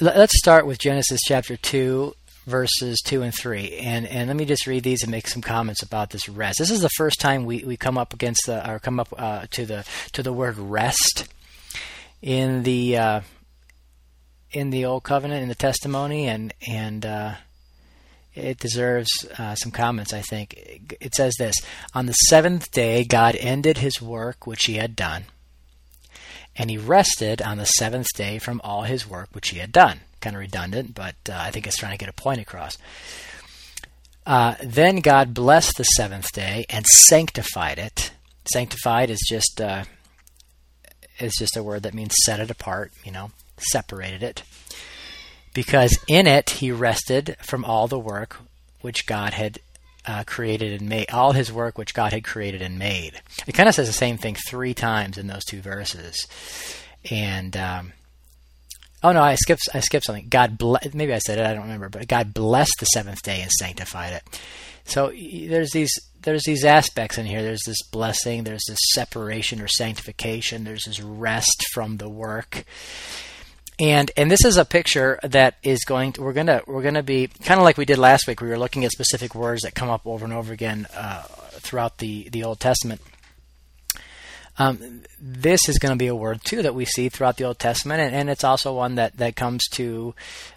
let's start with Genesis chapter 2, verses 2 and 3. And, and let me just read these and make some comments about this rest. This is the first time we, we come up against the, or come up uh, to the to the word rest in the uh, in the old covenant in the testimony and and uh, it deserves uh, some comments i think it says this on the seventh day god ended his work which he had done and he rested on the seventh day from all his work which he had done. Kind of redundant but uh, i think it's trying to get a point across. Uh, then god blessed the seventh day and sanctified it. Sanctified is just uh, is just a word that means set it apart, you know, separated it. Because in it he rested from all the work which God had uh, created and made, all his work which God had created and made. It kind of says the same thing three times in those two verses. And, um, oh no, I skipped, I skipped something. God, ble- maybe I said it, I don't remember, but God blessed the seventh day and sanctified it. So there's these there's these aspects in here. There's this blessing, there's this separation or sanctification, there's this rest from the work. And and this is a picture that is going to, we're gonna we're gonna be kind of like we did last week. We were looking at specific words that come up over and over again uh, throughout the the Old Testament. Um, this is going to be a word too that we see throughout the Old Testament, and, and it's also one that that comes to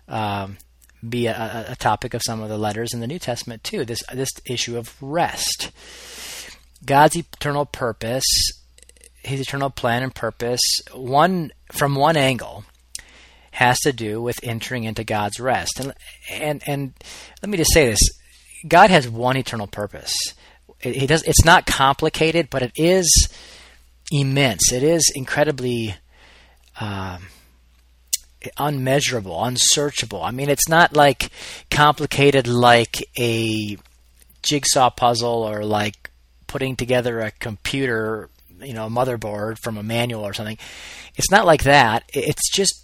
um, be a, a, topic of some of the letters in the New Testament too. This this issue of rest, God's eternal purpose, His eternal plan and purpose. One from one angle has to do with entering into God's rest, and and and let me just say this: God has one eternal purpose. He does. It's not complicated, but it is immense. It is incredibly. Um, unmeasurable, unsearchable. I mean, it's not like complicated like a jigsaw puzzle or like putting together a computer, you know, a motherboard from a manual or something. It's not like that. It's just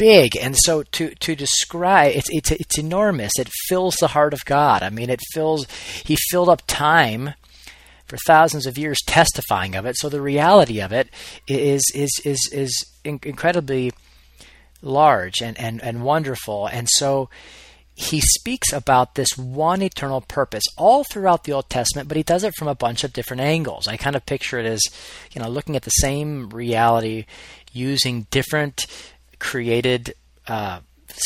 big, and so to to describe it's it's it's enormous. It fills the heart of God. I mean, it fills. He filled up time for thousands of years testifying of it. So the reality of it is is is is incredibly large and, and, and wonderful. And so he speaks about this one eternal purpose all throughout the Old Testament, but he does it from a bunch of different angles. I kind of picture it as, you know, looking at the same reality using different created uh,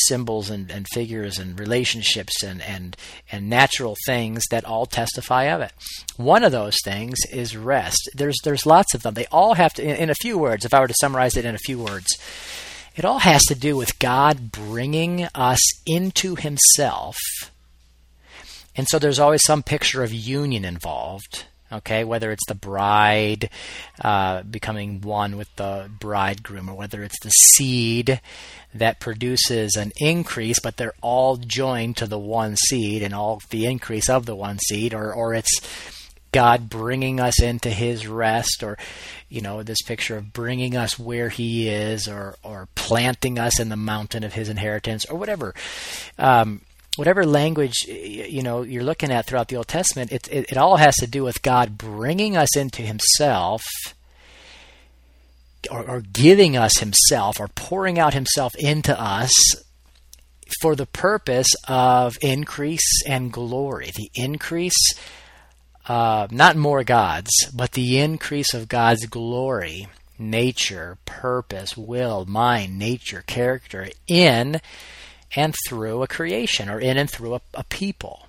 symbols and, and figures and relationships and, and, and natural things that all testify of it. One of those things is rest. There's, there's lots of them. They all have to, in, in a few words, if I were to summarize it in a few words, it all has to do with God bringing us into Himself. And so there's always some picture of union involved. Okay, whether it's the bride uh, becoming one with the bridegroom, or whether it's the seed that produces an increase, but they're all joined to the one seed and all the increase of the one seed, or or it's God bringing us into His rest, or you know this picture of bringing us where He is, or or planting us in the mountain of His inheritance, or whatever. Um, whatever language you know you're looking at throughout the Old Testament, it, it, it all has to do with God bringing us into Himself, or, or giving us Himself, or pouring out Himself into us for the purpose of increase and glory. The increase uh, not more gods, but the increase of God's glory, nature, purpose, will, mind, nature, character in and through a creation or in and through a, a people.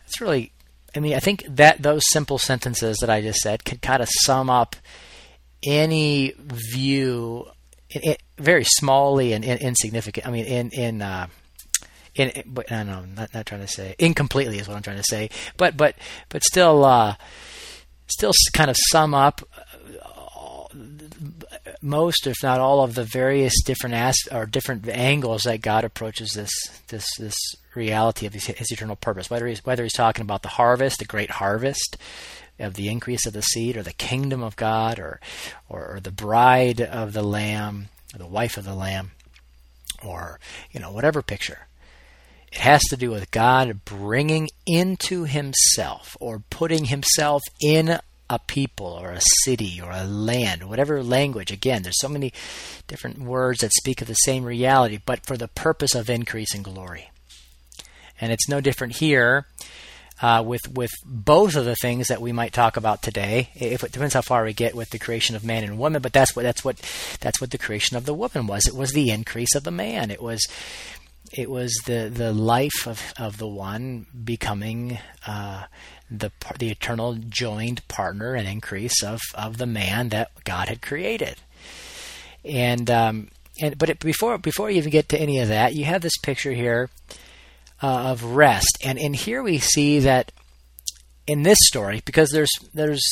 That's really, I mean, I think that those simple sentences that I just said can kind of sum up any view, it, it, very smallly and in, insignificant. I mean, in in uh, in, but I don't know, not, not trying to say incompletely is what I'm trying to say, but but but still, uh, still kind of sum up most, if not all, of the various different as- or different angles that God approaches this this this reality of his, his eternal purpose. Whether he's whether he's talking about the harvest, the great harvest of the increase of the seed, or the kingdom of God, or or, or the bride of the Lamb, or the wife of the Lamb, or you know whatever picture. It has to do with God bringing into Himself or putting Himself in a people or a city or a land, whatever language. Again, there's so many different words that speak of the same reality, but for the purpose of increase in glory. And it's no different here uh, with with both of the things that we might talk about today. If it depends how far we get with the creation of man and woman, but that's what that's what that's what the creation of the woman was. It was the increase of the man. It was it was the the life of, of the one becoming uh, the the eternal joined partner and increase of, of the man that God had created. And um, and but it, before before you even get to any of that, you have this picture here uh, of rest, and in here we see that in this story because there's there's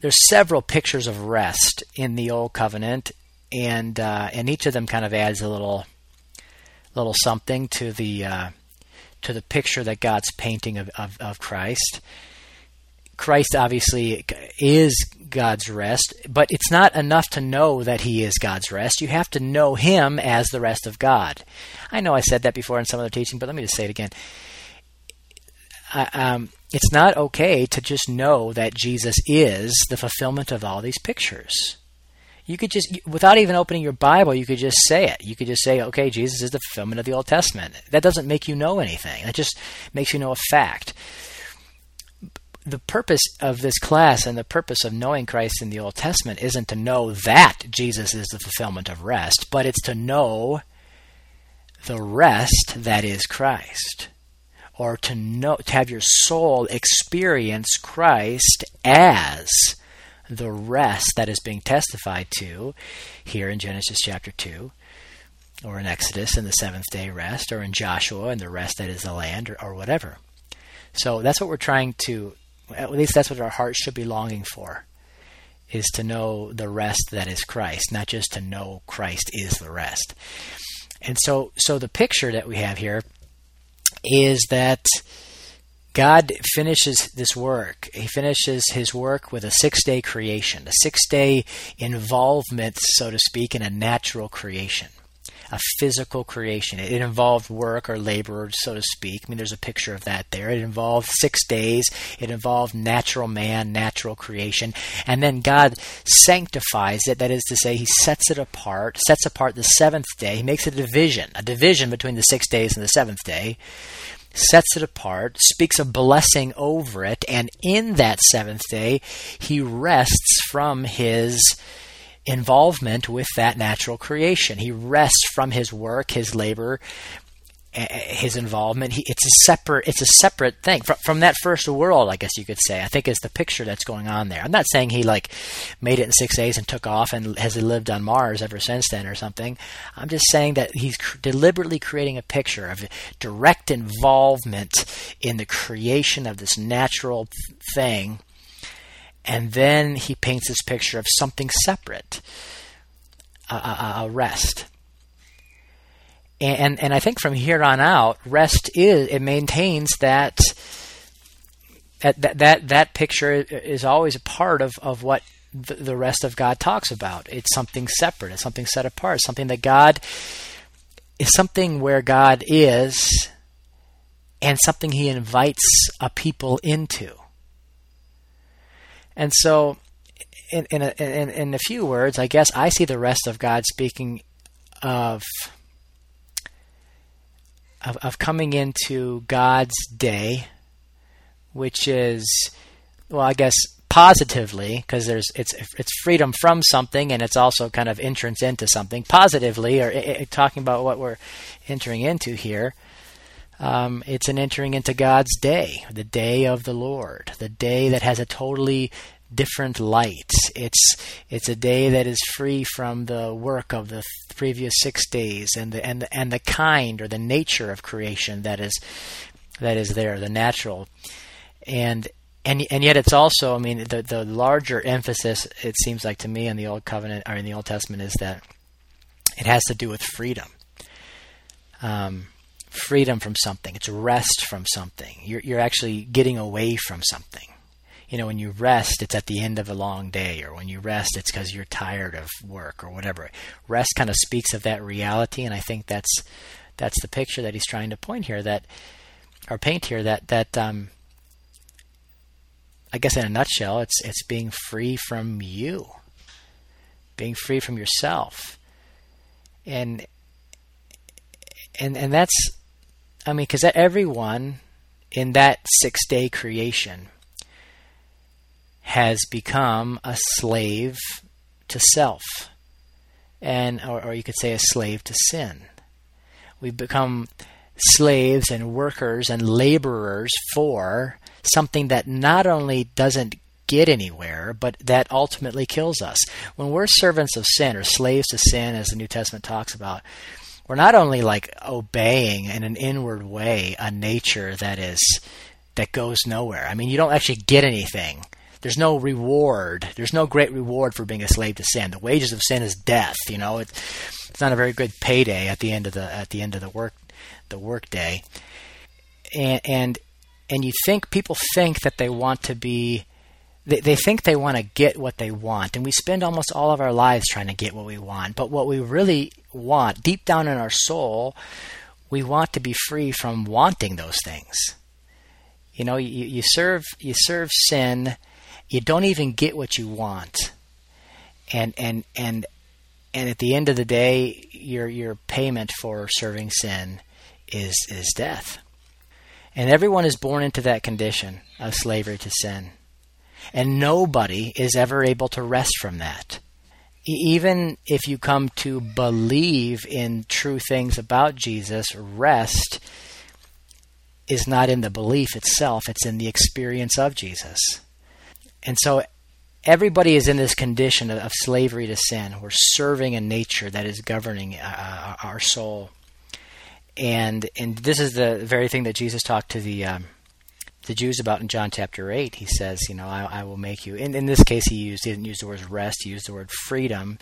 there's several pictures of rest in the old covenant, and uh, and each of them kind of adds a little little something to the uh, to the picture that God's painting of, of, of Christ. Christ obviously is God's rest, but it's not enough to know that He is God's rest. You have to know Him as the rest of God. I know I said that before in some other teaching, but let me just say it again. um, it's not okay to just know that Jesus is the fulfillment of all these pictures. You could just, without even opening your Bible, you could just say it. You could just say, okay, Jesus is the fulfillment of the Old Testament. That doesn't make you know anything. That just makes you know a fact. The purpose of this class and the purpose of knowing Christ in the Old Testament isn't to know that Jesus is the fulfillment of rest, but it's to know the rest that is Christ or to know to have your soul experience Christ as the rest that is being testified to here in Genesis chapter 2, or in Exodus in the seventh day rest, or in Joshua and the rest that is the land, or, or whatever. So that's what we're trying to, at least that's what our hearts should be longing for, is to know the rest that is Christ, not just to know Christ is the rest. And so, so the picture that we have here is that God finishes this work. He finishes his work with a six day creation, a six day involvement, so to speak, in a natural creation, a physical creation. It involved work or labor, so to speak. I mean, there's a picture of that there. It involved six days, it involved natural man, natural creation. And then God sanctifies it, that is to say, he sets it apart, sets apart the seventh day. He makes a division, a division between the six days and the seventh day sets it apart, speaks a blessing over it, and in that seventh day, he rests from his involvement with that natural creation. He rests from his work, his labor, Eh, eh, his involvement. He, it's a separate. It's a separate thing from, from that first world, I guess you could say. I think is the picture that's going on there. I'm not saying he like made it in six days and took off and has lived on Mars ever since then or something. I'm just saying that he's cr- deliberately creating a picture of direct involvement in the creation of this natural thing, and then he paints this picture of something separate, a, a, a rest and and I think from here on out, rest is it maintains that that that that picture is always a part of of what the, rest of God talks about. It's something separate. It's something set apart. Something that God is something where God is, and something He invites a people into. And so, in in a, in, in a few words, I guess I see the rest of God speaking of of, of coming into God's day, which is, well, I guess positively because there's it's it's freedom from something and it's also kind of entrance into something. Positively or it, it, talking about what we're entering into here um, it's an entering into God's day the day of the Lord the day that has a totally different light. It's it's a day that is free from the work of the previous six days and the and the, and the kind or the nature of creation that is that is there, the natural, and and and yet it's also I mean the the larger emphasis it seems like to me in the old covenant or in the Old Testament is that it has to do with freedom. Um, freedom from something. It's rest from something. You're you're actually getting away from something you know, when you rest, it's at the end of a long day, or when you rest, it's because you're tired of work or whatever. Rest kind of speaks of that reality, and I think that's that's the picture that he's trying to point here, that or paint here, that that um, I guess in a nutshell, it's it's being free from you, being free from yourself, and and and that's, I mean, because everyone in that six day creation has become a slave to self, and or, or you could say a slave to sin. We've become slaves and workers and laborers for something that not only doesn't get anywhere, but that ultimately kills us. When we're servants of sin or slaves to sin, as the New Testament talks about, we're not only like obeying in an inward way a nature that is that goes nowhere. I mean, you don't actually get anything. There's no reward. There's no great reward for being a slave to sin. The wages of sin is death. You know, it, it's not a very good payday at the end of the at the end of the work the workday. And and and you think people think that they want to be they, they think they want to get what they want and we spend almost all of our lives trying to get what we want but what we really want deep down in our soul we want to be free from wanting those things you know you, you serve you serve sin you don't even get what you want and and and and at the end of the day your your payment for serving sin is is death. And everyone is born into that condition of slavery to sin. And nobody is ever able to rest from that. Even if you come to believe in true things about Jesus, rest is not in the belief itself, it's in the experience of Jesus. And so everybody is in this condition of, slavery to sin. We're serving a nature that is governing uh, our soul and and this is the very thing that Jesus talked to the um, the Jews about in John chapter eight. He says, you know, I, I will make you. In, in this case, he used he didn't use the word rest. He used the word freedom,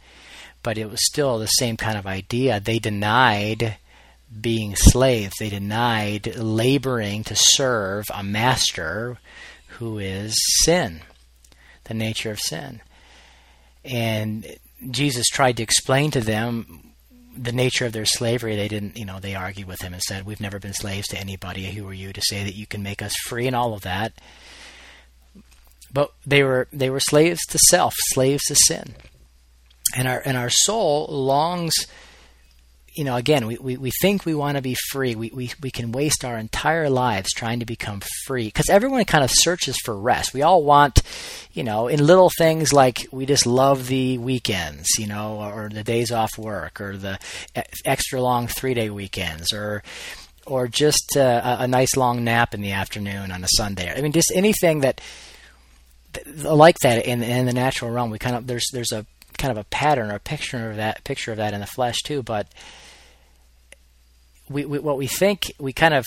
but it was still the same kind of idea. They denied being slaves. They denied laboring to serve a master who is sin, the nature of sin. And Jesus tried to explain to them the nature of their slavery, they didn't, you know, they argued with him and said, We've never been slaves to anybody. Who are you to say that you can make us free and all of that? But they were they were slaves to self, slaves to sin. And our and our soul longs you know, again, we, we, we think we want to be free. We, we, we can waste our entire lives trying to become free because everyone kind of searches for rest. We all want, you know, in little things like we just love the weekends, you know, or the days off work or the extra long three day weekends or, or just uh, a, nice long nap in the afternoon on a Sunday. I mean, just anything that, like that in, in the natural realm, we kind of, there's, there's a, kind of a pattern or a picture of that picture of that in the flesh too. But we, we what we think we kind of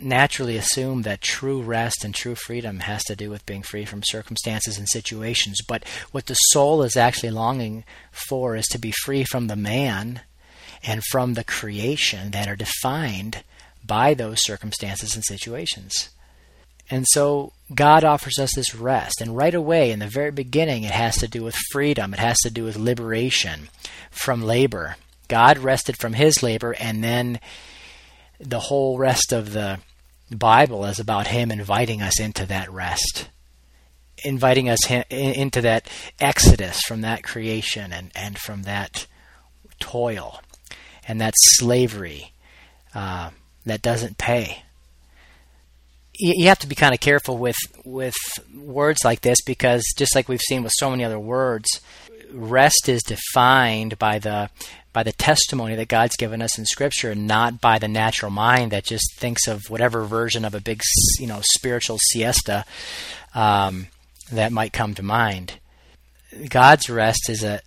naturally assume that true rest and true freedom has to do with being free from circumstances and situations. But what the soul is actually longing for is to be free from the man and from the creation that are defined by those circumstances and situations. And so God offers us this rest. And right away, in the very beginning, it has to do with freedom, it has to do with liberation from labor. God rested from his labor, and then the whole rest of the Bible is about him inviting us into that rest, inviting us into that exodus from that creation and, and from that toil and that slavery uh, that doesn't pay. You have to be kind of careful with with words like this because just like we've seen with so many other words, rest is defined by the by the testimony that God's given us in Scripture, and not by the natural mind that just thinks of whatever version of a big, you know, spiritual siesta um, that might come to mind. God's rest is a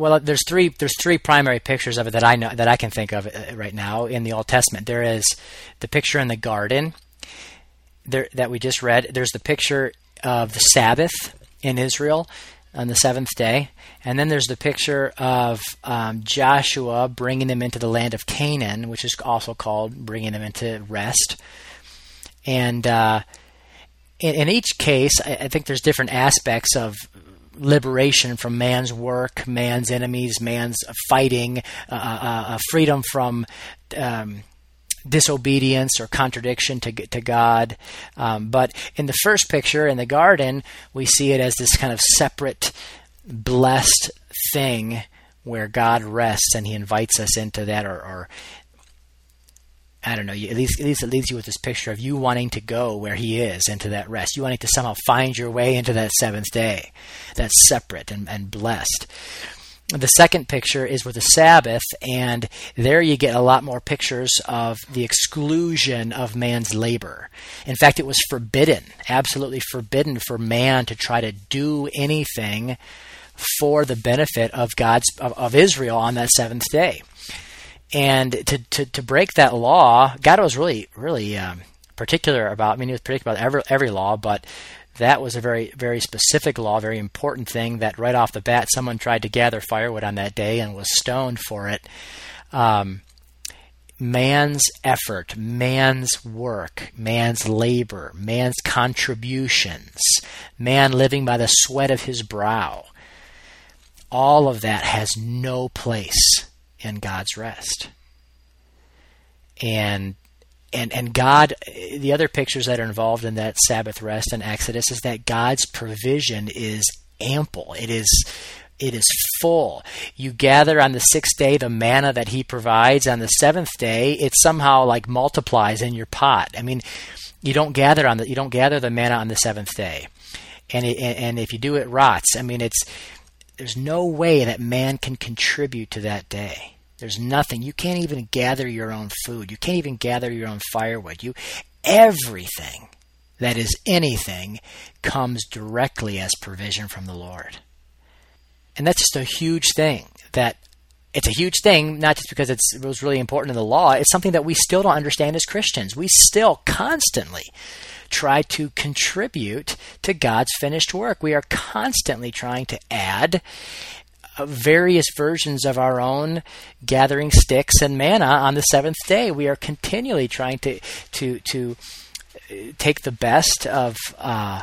well, there's three there's three primary pictures of it that I know that I can think of uh, right now in the Old Testament. There is the picture in the garden there, that we just read. There's the picture of the Sabbath in Israel on the seventh day, and then there's the picture of um, Joshua bringing them into the land of Canaan, which is also called bringing them into rest. And uh, in, in, each case, I, I think there's different aspects of liberation from man's work, man's enemies, man's fighting, uh, uh, uh freedom from um, disobedience or contradiction to to God. Um, but in the first picture in the garden, we see it as this kind of separate, blessed thing where God rests and He invites us into that, or, or I don't know. At least, at least it leaves you with this picture of you wanting to go where He is into that rest. You wanting to somehow find your way into that seventh day, that's separate and, and blessed. The second picture is with the Sabbath, and there you get a lot more pictures of the exclusion of man's labor. In fact, it was forbidden, absolutely forbidden for man to try to do anything for the benefit of God's of, of Israel on that seventh day. And to, to, to break that law, God was really really um, particular about. I mean, he was particular about every every law, but that was a very very specific law, very important thing that right off the bat someone tried to gather firewood on that day and was stoned for it. Um, man's effort, man's work, man's labor, man's contributions, man living by the sweat of his brow, all of that has no place in God's rest. And and and God, the other pictures that are involved in that Sabbath rest in Exodus is that God's provision is ample. It is it is full. You gather on the sixth day the manna that He provides. On the seventh day, it somehow like multiplies in your pot. I mean, you don't gather on the you don't gather the manna on the seventh day, and it, and if you do, it rots. I mean, it's there's no way that man can contribute to that day. There's nothing. You can't even gather your own food. You can't even gather your own firewood. You everything that is anything comes directly as provision from the Lord. And that's just a huge thing that it's a huge thing, not just because it was really important in the law. It's something that we still don't understand as Christians. We still constantly try to contribute to God's finished work. We are constantly trying to add various versions of our own gathering sticks and manna on the seventh day. We are continually trying to to to uh, take the best of uh,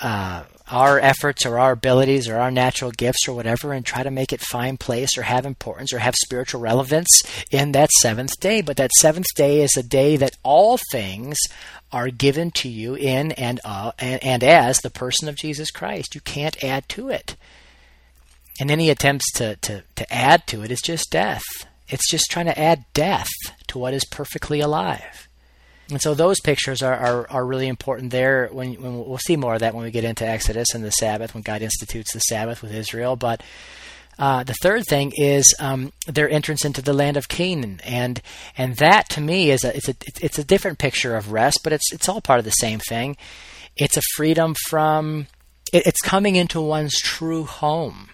uh, our efforts or our abilities or our natural gifts or whatever and try to make it find place or have importance or have spiritual relevance in that seventh day. But that seventh day is a day that all things are given to you in and, uh, and, and as the person of Jesus Christ. You can't add to it. And any attempts to, to, to add to it is just death. It's just trying to add death to what is perfectly alive. And so those pictures are, are, are really important there. When, when, we'll see more of that when we get into Exodus and the Sabbath, when God institutes the Sabbath with Israel. But uh, the third thing is um, their entrance into the land of Canaan, and and that to me is a it's a it's a different picture of rest, but it's it's all part of the same thing. It's a freedom from it, it's coming into one's true home.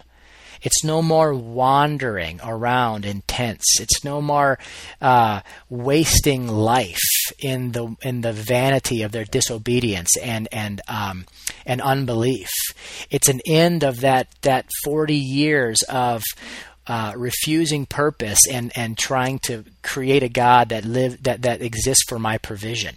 It's no more wandering around in tents. It's no more uh, wasting life in the in the vanity of their disobedience and and um, and unbelief. It's an end of that that forty years of uh, refusing purpose and and trying to create a God that live that that exists for my provision,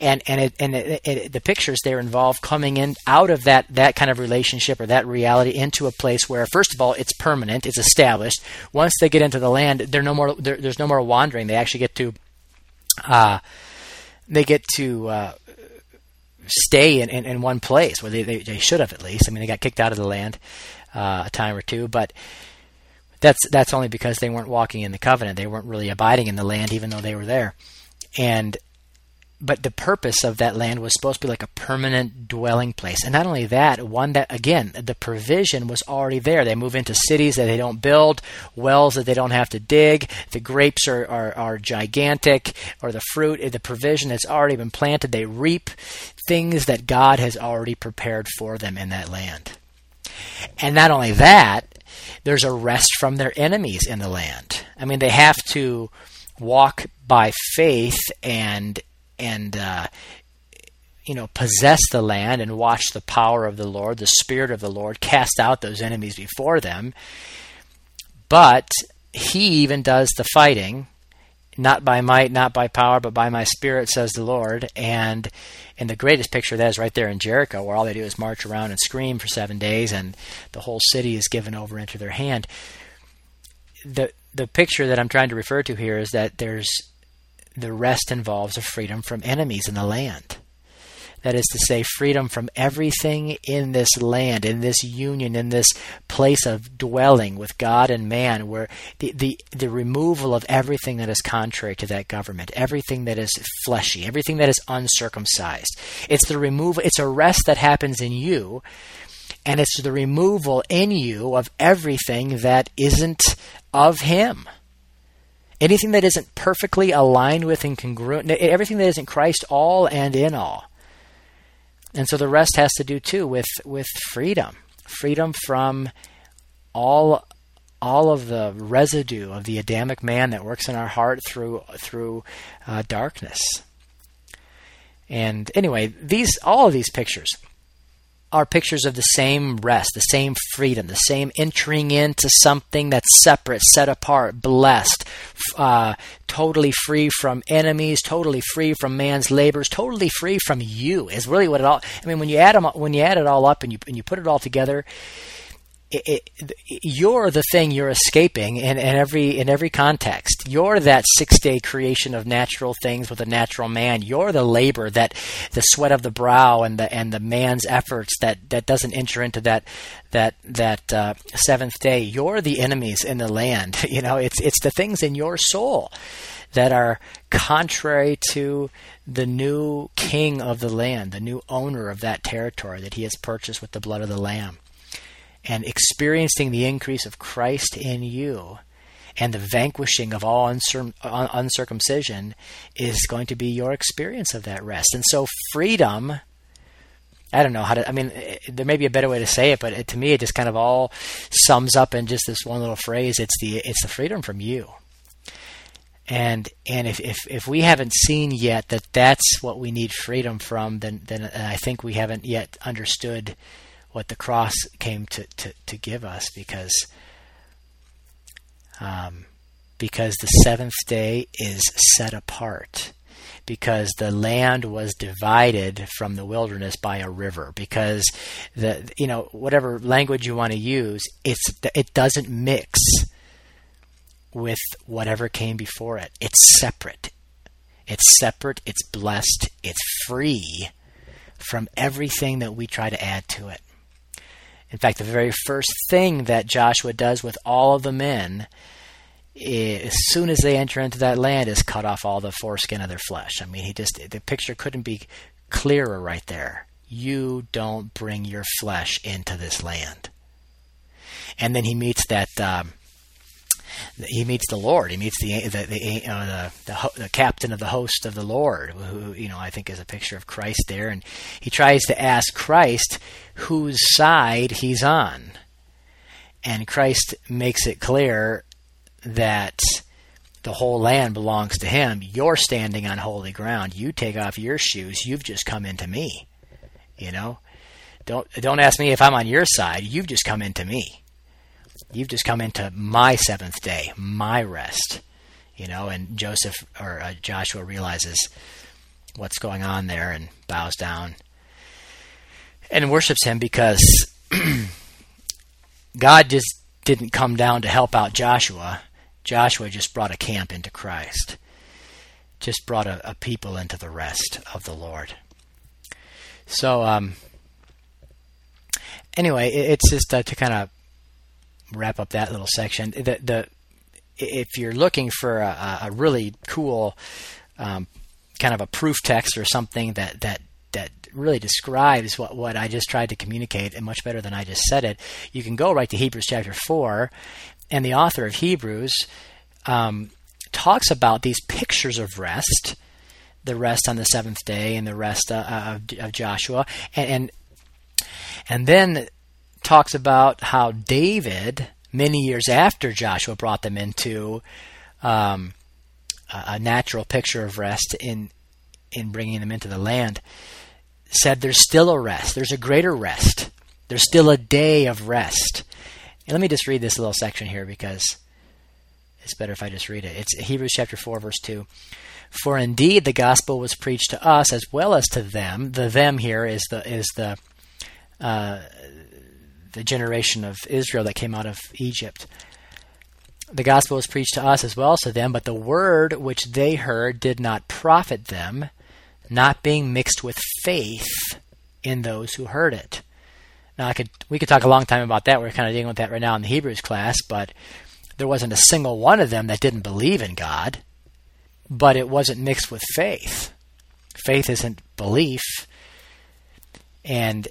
and and it, and it, it, the pictures there involve coming in out of that that kind of relationship or that reality into a place where first of all it's permanent, it's established. Once they get into the land, they're no more there's no more wandering. They actually get to uh, they get to uh, stay in, in, in, one place where they, they, they, should have at least. I mean, they got kicked out of the land uh, a time or two, but that's that's only because they weren't walking in the covenant. They weren't really abiding in the land, even though they were there. And but the purpose of that land was supposed to be like a permanent dwelling place. And not only that, one that again, the provision was already there. They move into cities that they don't build, wells that they don't have to dig, the grapes are, are, are gigantic, or the fruit, the provision has already been planted. They reap things that God has already prepared for them in that land. And not only that, there's a rest from their enemies in the land. I mean, they have to walk by faith and and uh, you know possess the land and watch the power of the Lord, the Spirit of the Lord, cast out those enemies before them. But He even does the fighting, not by might, not by power, but by my Spirit, says the Lord. And and the greatest picture that is right there in Jericho, where all they do is march around and scream for seven days, and the whole city is given over into their hand. The the picture that I'm trying to refer to here is that there's the rest involves a freedom from enemies in the land. That is to say, freedom from everything in this land, in this union, in this place of dwelling with God and man, where the, the, the removal of everything that is contrary to that government, everything that is fleshy, everything that is uncircumcised. It's the removal, it's a rest that happens in you, and it's the removal in you of everything that isn't of Him anything that isn't perfectly aligned with and congruent, everything that isn't Christ all and in all. And so the rest has to do too with with freedom, freedom from all all of the residue of the Adamic man that works in our heart through through uh, darkness. And anyway, these all of these pictures are pictures of the same rest, the same freedom, the same entering into something that's separate, set apart, blessed, uh, totally free from enemies, totally free from man's labors, totally free from you. Is really what it all. I mean, when you add them, when you add it all up and you and you put it all together, it, you're the thing you're escaping in, in every in every context. You're that six day creation of natural things with a natural man. You're the labor that the sweat of the brow and the and the man's efforts that, that doesn't enter into that that that uh, seventh day. You're the enemies in the land. You know, it's it's the things in your soul that are contrary to the new king of the land, the new owner of that territory that he has purchased with the blood of the lamb and experiencing the increase of Christ in you and the vanquishing of all uncir- uncircumcision is going to be your experience of that rest. And so, freedom. I don't know how to. I mean, there may be a better way to say it, but it, to me, it just kind of all sums up in just this one little phrase. It's the it's the freedom from you. And and if, if if we haven't seen yet that that's what we need freedom from, then then uh, I think we haven't yet understood what the cross came to, to, to give us because um, because the seventh day is set apart because the land was divided from the wilderness by a river because the you know whatever language you want to use it's it doesn't mix with whatever came before it. It's separate. It's separate it's blessed it's free from everything that we try to add to it in fact, the very first thing that Joshua does with all of the men, as soon as they enter into that land, is cut off all the foreskin of their flesh. I mean, he just the picture couldn't be clearer right there. You don't bring your flesh into this land. And then he meets that. Um, he meets the Lord. He meets the the the, uh, the, the, the, captain of the host of the Lord, who you know I think is a picture of Christ there, and he tries to ask Christ whose side he's on, and Christ makes it clear that the whole land belongs to him. You're standing on holy ground. You take off your shoes. You've just come into me. You know, don't don't ask me if I'm on your side. You've just come into me you've just come into my seventh day, my rest. You know, and Joseph or uh, Joshua realizes what's going on there and bows down and worships him because God just didn't come down to help out Joshua. Joshua just brought a camp into Christ, just brought a, a people into the rest of the Lord. So, um, anyway, it's just uh, to kind of wrap up that little section. The, the if you're looking for a, a really cool um, kind of a proof text or something that that that really describes what, what I just tried to communicate and much better than I just said it, you can go right to Hebrews chapter four, and the author of Hebrews um, talks about these pictures of rest, the rest on the seventh day and the rest uh, of, of Joshua, and, and and then talks about how David, many years after Joshua brought them into um, a natural picture of rest in in bringing them into the land, said there's still a rest. There's a greater rest. There's still a day of rest. And let me just read this little section here because it's better if I just read it. It's Hebrews chapter 4 verse 2. For indeed the gospel was preached to us as well as to them. The them here is the is the uh, the generation of Israel that came out of Egypt. the gospel was preached to us as well as to them, but the word which they heard did not profit them, not being mixed with faith in those who heard it. Now, I could we could talk a long time about that. We're kind of dealing with that right now in the Hebrews class, but there wasn't a single one of them that didn't believe in God, but it wasn't mixed with faith. Faith isn't belief, and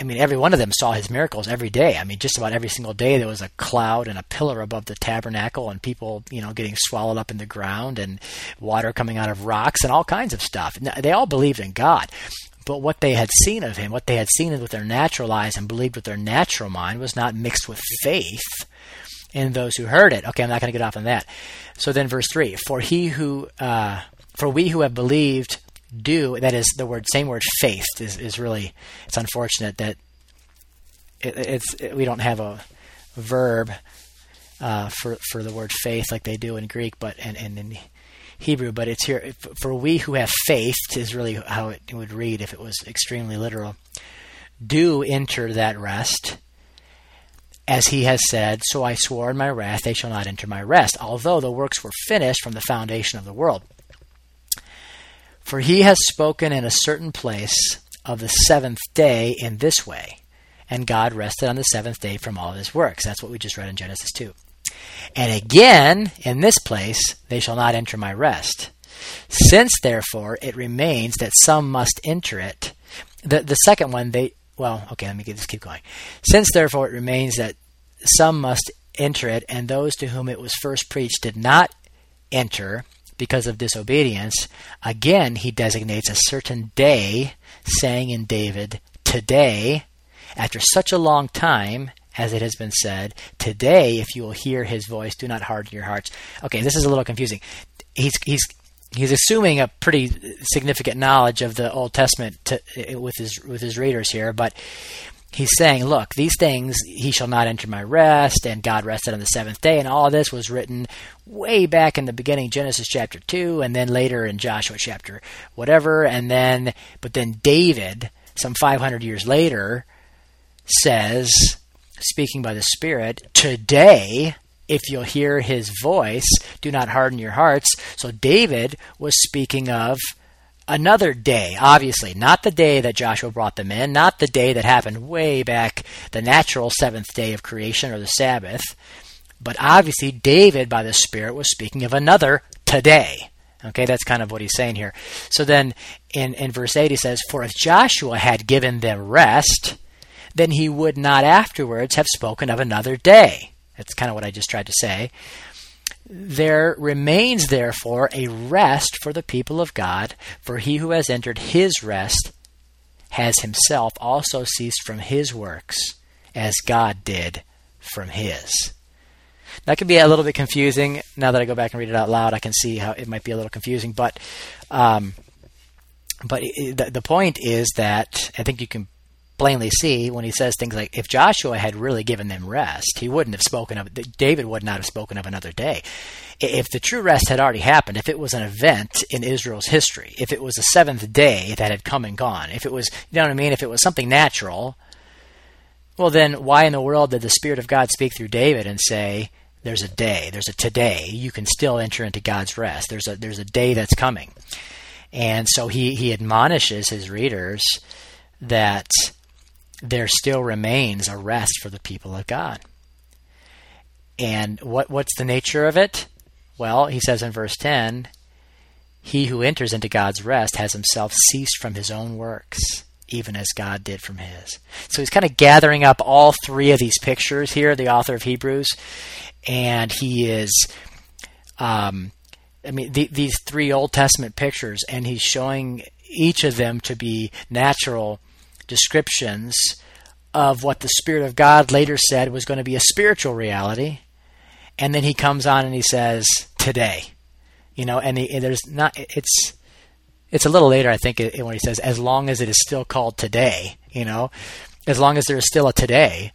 I mean, every one of them saw his miracles every day. I mean, just about every single day there was a cloud and a pillar above the tabernacle, and people, you know, getting swallowed up in the ground, and water coming out of rocks, and all kinds of stuff. They all believed in God. But what they had seen of him, what they had seen with their natural eyes and believed with their natural mind, was not mixed with faith in those who heard it. Okay, I'm not going to get off on that. So then, verse three: For he who, uh, for we who have believed do that is the word same word faith is, is really it's unfortunate that it, it's it, we don't have a verb uh, for for the word faith like they do in Greek but and, and in Hebrew but it's here for we who have faith is really how it would read if it was extremely literal. Do enter that rest. As he has said so I swore in my wrath they shall not enter my rest. Although the works were finished from the foundation of the world for he has spoken in a certain place of the seventh day in this way, and God rested on the seventh day from all his works. That's what we just read in Genesis 2. And again, in this place, they shall not enter my rest. Since, therefore, it remains that some must enter it. The, the second one, they, well, okay, let me just keep going. Since, therefore, it remains that some must enter it, and those to whom it was first preached did not enter, because of disobedience, again he designates a certain day, saying in David, Today, after such a long time, as it has been said, Today, if you will hear his voice, do not harden your hearts. Okay, this is a little confusing. He's, he's, he's assuming a pretty significant knowledge of the Old Testament to, with, his, with his readers here, but he's saying, look, these things, he shall not enter my rest, and God rested on the seventh day, and all this was written way back in the beginning, Genesis chapter 2, and then later in Joshua chapter whatever, and then, but then David, some 500 years later, says, speaking by the Spirit, today, if you'll hear his voice, do not harden your hearts. So David was speaking of another day, obviously, not the day that Joshua brought them in, not the day that happened way back, the natural seventh day of creation or the Sabbath, but obviously David, by the Spirit, was speaking of another today. Okay, that's kind of what he's saying here. So then in, in verse 8 he says, For if Joshua had given them rest, then he would not afterwards have spoken of another day. That's kind of what I just tried to say. There remains, therefore, a rest for the people of God, for he who has entered his rest has himself also ceased from his works, as God did from his. That can be a little bit confusing. Now that I go back and read it out loud, I can see how it might be a little confusing. But, um, but the, the point is that I think you can plainly see when he says things like, if Joshua had really given them rest, he wouldn't have spoken of, David would not have spoken of another day. If the true rest had already happened, if it was an event in Israel's history, if it was a seventh day that had come and gone, if it was, you know what I mean, if it was something natural, well, then why in the world did the Spirit of God speak through David and say, there's a day, there's a today, you can still enter into God's rest. There's a, there's a day that's coming. And so he, he admonishes his readers that there still remains a rest for the people of God. And what what's the nature of it? Well, he says in verse 10, he who enters into God's rest has himself ceased from his own works, even as God did from his. So he's kind of gathering up all three of these pictures here, the author of Hebrews, and he is um, I mean, the, these three Old Testament pictures, and he's showing each of them to be natural descriptions of what the Spirit of God later said was going to be a spiritual reality. And then he comes on and he says, today. You know, and, he, and there's not, it's, it's a little later, I think, when he says, as long as it is still called today, you know, as long as there is still a today,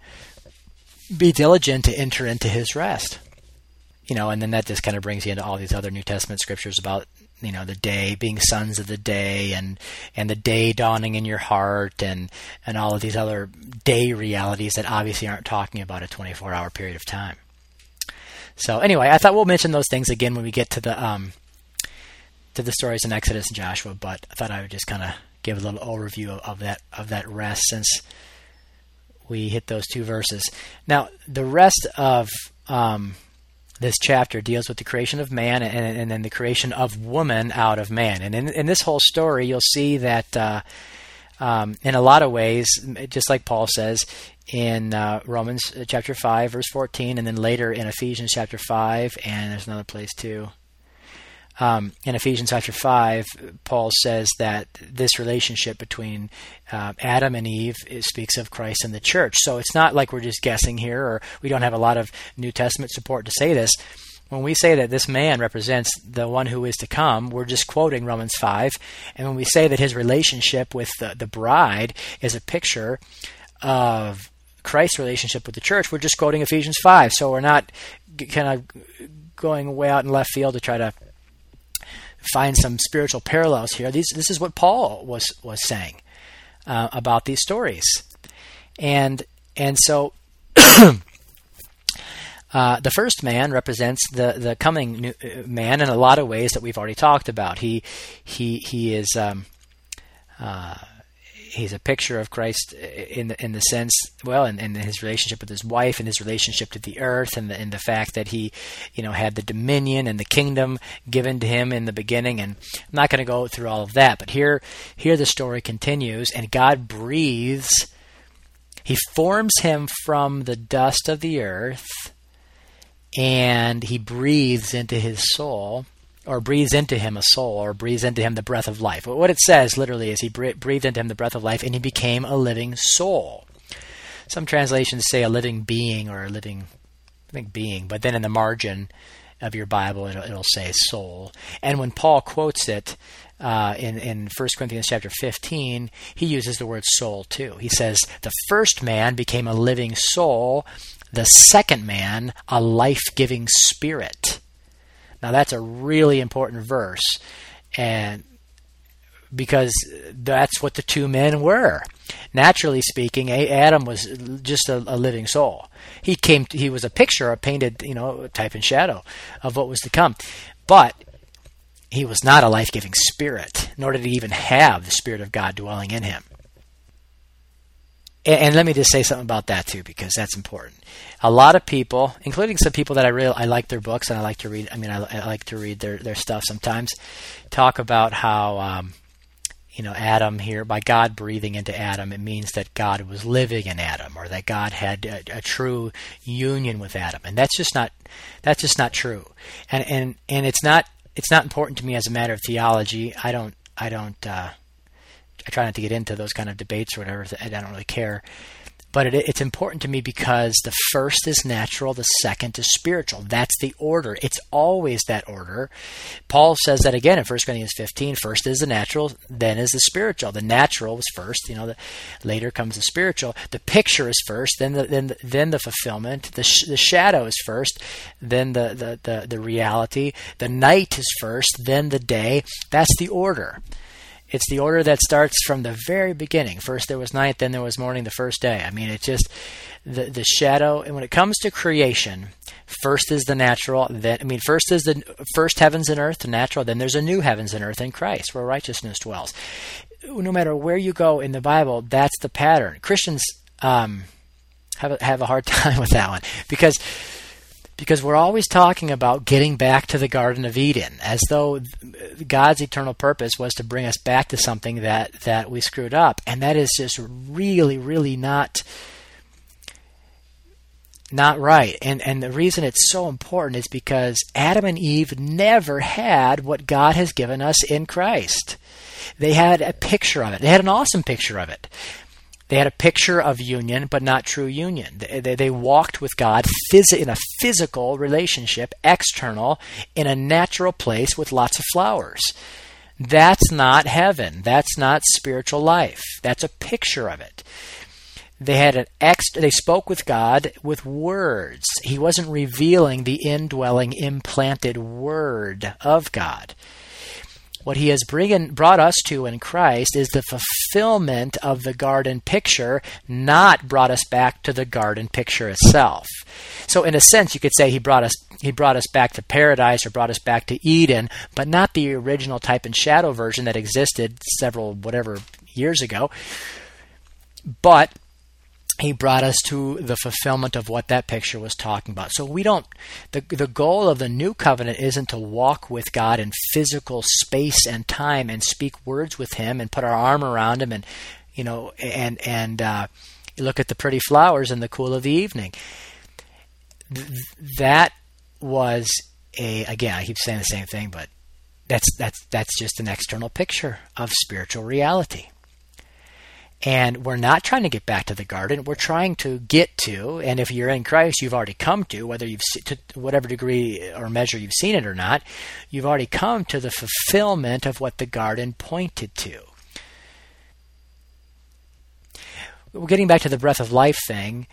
be diligent to enter into his rest. You know, and then that just kind of brings you into all these other New Testament scriptures about you know the day being sons of the day and and the day dawning in your heart and and all of these other day realities that obviously aren't talking about a 24 hour period of time So anyway, I thought we'll mention those things again when we get to the um, to the stories in Exodus and Joshua. But I thought I would just kind of give a little overview of, of that of that rest since we hit those two verses. Now the rest of um, this chapter deals with the creation of man and, and then the creation of woman out of man. And in, in this whole story, you'll see that uh, um, in a lot of ways, just like Paul says in uh, Romans uh, chapter 5, verse 14, and then later in Ephesians chapter 5, and there's another place too. Um, in Ephesians chapter 5, Paul says that this relationship between uh, Adam and Eve speaks of Christ and the church. So it's not like we're just guessing here or we don't have a lot of New Testament support to say this. When we say that this man represents the one who is to come, we're just quoting Romans 5. And when we say that his relationship with the, the bride is a picture of Christ's relationship with the church, we're just quoting Ephesians 5. So we're not kind of going way out in left field to try to find some spiritual parallels here. These, this is what Paul was was saying uh, about these stories, and and so. Uh, the first man represents the the coming uh, man in a lot of ways that we've already talked about. He he he is um, uh, he's a picture of Christ in the, in the sense, well, in, in his relationship with his wife and his relationship to the earth, and the, and the fact that he, you know, had the dominion and the kingdom given to him in the beginning. And I'm not going to go through all of that, but here, here the story continues, and God breathes. He forms him from the dust of the earth, and he breathes into his soul or breathes into him a soul, or breathes into him the breath of life. What it says literally is he breathed into him the breath of life, and he became a living soul. Some translations say a living being or a living, I think being, but then in the margin of your Bible it'll, it'll say soul. And when Paul quotes it uh, in in 1 Corinthians chapter 15, he uses the word soul too. He says the first man became a living soul, the second man a life-giving spirit. Now that's a really important verse, and because that's what the two men were. Naturally speaking, Adam was just a, a living soul. He came. To, he was a picture, a painted, you know, type and shadow of what was to come. But he was not a life-giving spirit, nor did he even have the spirit of God dwelling in him. And, and let me just say something about that too, because that's important a lot of people, including some people that I really I like their books and I like to read. I mean, I, I like to read their their stuff sometimes. Talk about how um, you know Adam here by God breathing into Adam, it means that God was living in Adam, or that God had a, a true union with Adam, and that's just not that's just not true. And and and it's not it's not important to me as a matter of theology. I don't I don't uh, I try not to get into those kind of debates or whatever. I don't really care but it, it's important to me because the first is natural, the second is spiritual. That's the order. It's always that order. Paul says that again in 1 Corinthians 15. First is the natural, then is the spiritual. The natural was first, you know. The, later comes the spiritual. The picture is first, then the then the, then the fulfillment. The sh- the shadow is first, then the, the the the reality. The night is first, then the day. That's the order. It's the order that starts from the very beginning. First there was night, then there was morning the first day. I mean, it's just the the shadow. And when it comes to creation, first is the natural. Then I mean, first is the first heavens and earth, the natural. Then there's a new heavens and earth in Christ, where righteousness dwells. No matter where you go in the Bible, that's the pattern. Christians um, have a, have a hard time with that one because because we're always talking about getting back to the Garden of Eden, as though God's eternal purpose was to bring us back to something that that we screwed up, and that is just really, really not not right. And and the reason it's so important is because Adam and Eve never had what God has given us in Christ. They had a picture of it. They had an awesome picture of it. They had a picture of union, but not true union. They, they, walked with God phys- in a physical relationship, external, in a natural place with lots of flowers. That's not heaven. That's not spiritual life. That's a picture of it. They had an ex. They spoke with God with words. He wasn't revealing the indwelling, implanted word of God what he has brought us to in Christ is the fulfillment of the garden picture, not brought us back to the garden picture itself. So in a sense you could say he brought us he brought us back to paradise or brought us back to Eden, but not the original type and shadow version that existed several whatever years ago. But he brought us to the fulfillment of what that picture was talking about. So we don't the the goal of the new covenant isn't to walk with God in physical space and time and speak words with him and put our arm around him and you know and and uh, look at the pretty flowers in the cool of the evening. Th- that was a again I keep saying the same thing but that's that's that's just an external picture of spiritual reality. And we're not trying to get back to the garden. We're trying to get to, and if you're in Christ, you've already come to, whether you've to whatever degree or measure you've seen it or not, you've already come to the fulfillment of what the garden pointed to. We're getting back to the breath of life thing.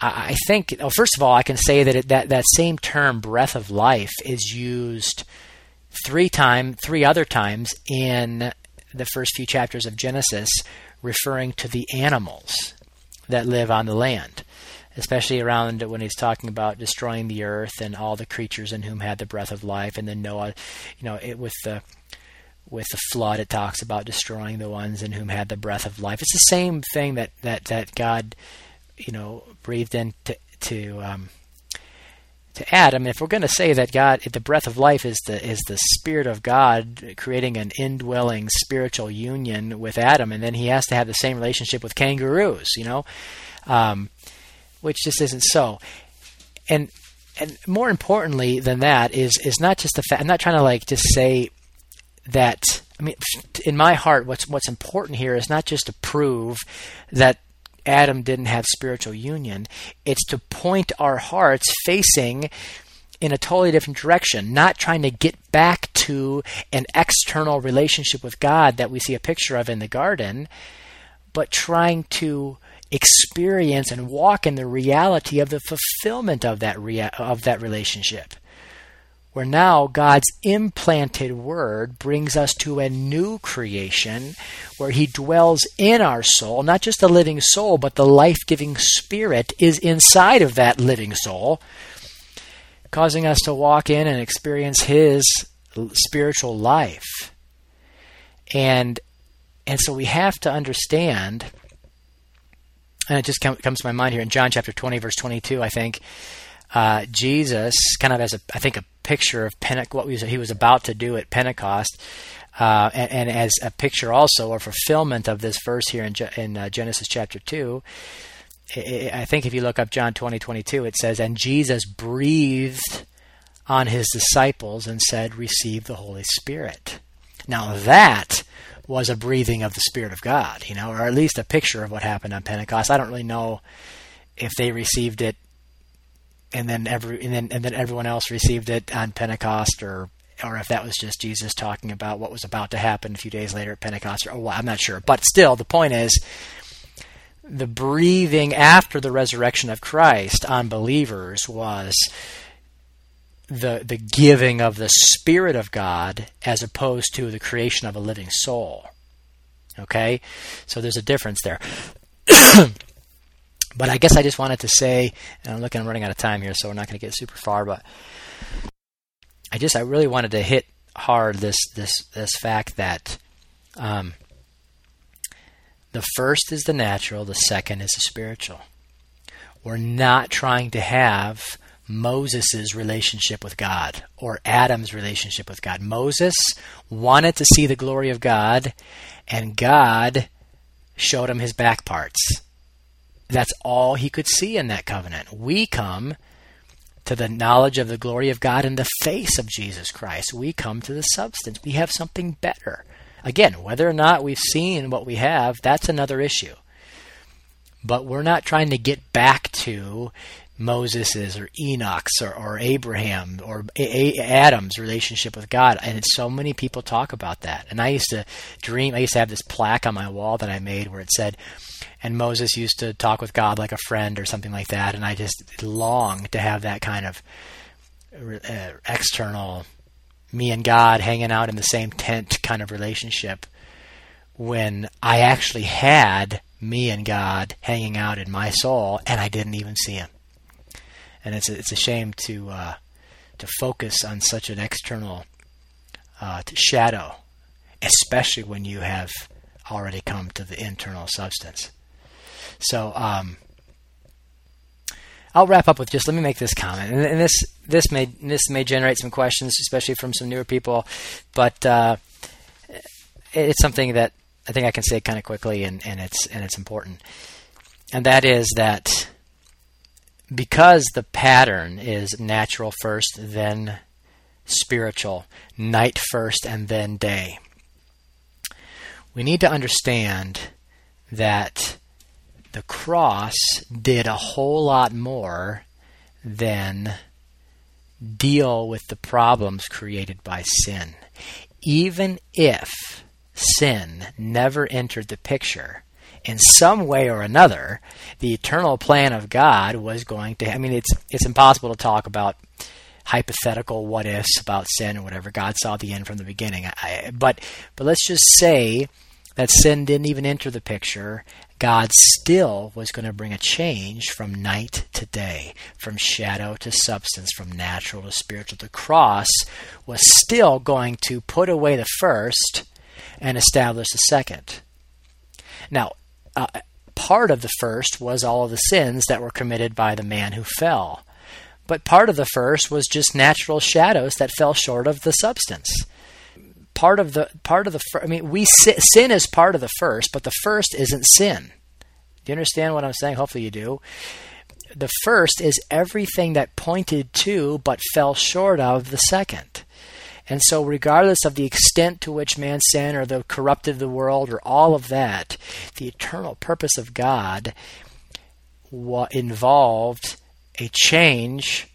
I think, well, first of all, I can say that it, that that same term, breath of life, is used three time, three other times in the first few chapters of Genesis referring to the animals that live on the land, especially around when he's talking about destroying the earth and all the creatures in whom had the breath of life, and then Noah, you know, it, with the with the flood, it talks about destroying the ones in whom had the breath of life. It's the same thing that that that God, you know, breathed into to um, to Adam, if we're going to say that God, the breath of life is the is the spirit of God creating an indwelling spiritual union with Adam, and then he has to have the same relationship with kangaroos, you know, um, which just isn't so. And and more importantly than that is is not just the fact. I'm not trying to like just say that. I mean, in my heart, what's what's important here is not just to prove that Adam didn't have spiritual union. It's to point our hearts facing in a totally different direction, not trying to get back to an external relationship with God that we see a picture of in the garden, but trying to experience and walk in the reality of the fulfillment of that rea- of that relationship where now God's implanted word brings us to a new creation where he dwells in our soul, not just the living soul, but the life giving spirit is inside of that living soul, causing us to walk in and experience his spiritual life. And and so we have to understand and it just comes to my mind here in John chapter 20 verse 22 I think uh, Jesus kind of as a I think a picture of Pente- what he was about to do at Pentecost, uh, and, and, as a picture also or fulfillment of this verse here in, in uh, Genesis chapter two. I think if you look up John 20, 22, it says, And Jesus breathed on his disciples and said, Receive the Holy Spirit. Now that was a breathing of the Spirit of God, you know, or at least a picture of what happened on Pentecost. I don't really know if they received it and then every and then and then everyone else received it on Pentecost or or if that was just Jesus talking about what was about to happen a few days later at Pentecost or what, I'm not sure. But still the point is the breathing after the resurrection of Christ on believers was the the giving of the spirit of God as opposed to the creation of a living soul. Okay? So there's a difference there. But I guess I just wanted to say, and I'm looking, I'm running out of time here, so we're not going to get super far. But I just, I really wanted to hit hard this this this fact that um, the first is the natural, the second is the spiritual. We're not trying to have Moses' relationship with God or Adam's relationship with God. Moses wanted to see the glory of God, and God showed him his back parts. That's all he could see in that covenant. We come to the knowledge of the glory of God in the face of Jesus Christ. We come to the substance. We have something better. Again, whether or not we've seen what we have, that's another issue. But we're not trying to get back to Moses's or Enoch's or, or Abraham or A- A- Adam's relationship with God. And so many people talk about that. And I used to dream, I used to have this plaque on my wall that I made where it said, and Moses used to talk with God like a friend or something like that. And I just long to have that kind of uh, external me and God hanging out in the same tent kind of relationship when I actually had me and God hanging out in my soul and I didn't even see him. And it's a, it's a shame to uh, to focus on such an external uh, shadow, especially when you have already come to the internal substance. So um, I'll wrap up with just let me make this comment, and, and, this this may this may generate some questions, especially from some newer people, but uh, it's something that I think I can say kind of quickly, and, and it's and it's important, and that is that because the pattern is natural first, then spiritual, night first, and then day. We need to understand that the cross did a whole lot more than deal with the problems created by sin. Even if sin never entered the picture, in some way or another, the eternal plan of God was going to. I mean, it's it's impossible to talk about hypothetical what ifs about sin or whatever. God saw the end from the beginning. I, but but let's just say that sin didn't even enter the picture. God still was going to bring a change from night to day, from shadow to substance, from natural to spiritual. The cross was still going to put away the first and establish the second. Now, uh, part of the first was all of the sins that were committed by the man who fell. But part of the first was just natural shadows that fell short of the substance. Part of the part of the I mean, we sin is part of the first, but the first isn't sin. Do you understand what I'm saying? Hopefully you do. The first is everything that pointed to but fell short of the second. And so, regardless of the extent to which man sinned or the corrupted of the world or all of that, the eternal purpose of God involved a change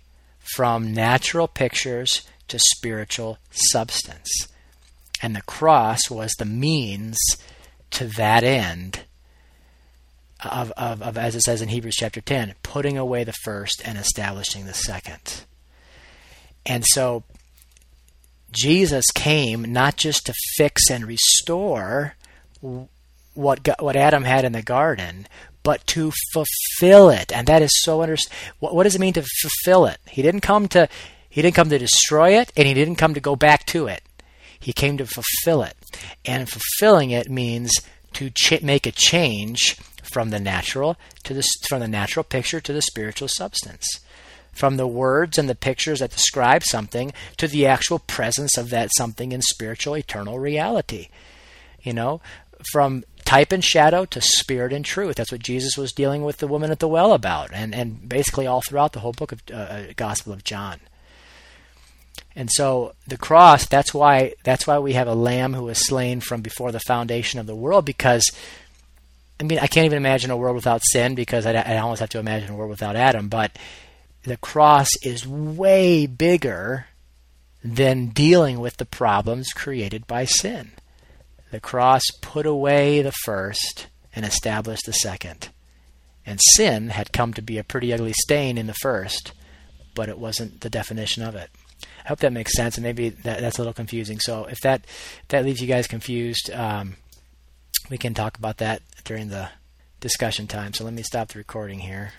from natural pictures to spiritual substance. And the cross was the means to that end of, of, of, as it says in Hebrews chapter 10, putting away the first and establishing the second. And so Jesus came not just to fix and restore what what Adam had in the garden, but to fulfill it. And that is so under what, what does it mean to fulfill it? He didn't come to he didn't come to destroy it and he didn't come to go back to it. He came to fulfill it. And fulfilling it means to ch- make a change from the natural to the from the natural picture to the spiritual substance from the words and the pictures that describe something to the actual presence of that something in spiritual eternal reality. You know, from type and shadow to spirit and truth. That's what Jesus was dealing with the woman at the well about, and and basically all throughout the whole book of uh, uh Gospel of John. And so the cross, that's why that's why we have a lamb who was slain from before the foundation of the world because I mean I can't even imagine a world without sin because I, I almost have to imagine a world without Adam, but the cross is way bigger than dealing with the problems created by sin. The cross put away the first and established the second. And sin had come to be a pretty ugly stain in the first, but it wasn't the definition of it. I hope that makes sense, and maybe that, that's a little confusing. So if that if that leaves you guys confused, um, we can talk about that during the discussion time. So let me stop the recording here.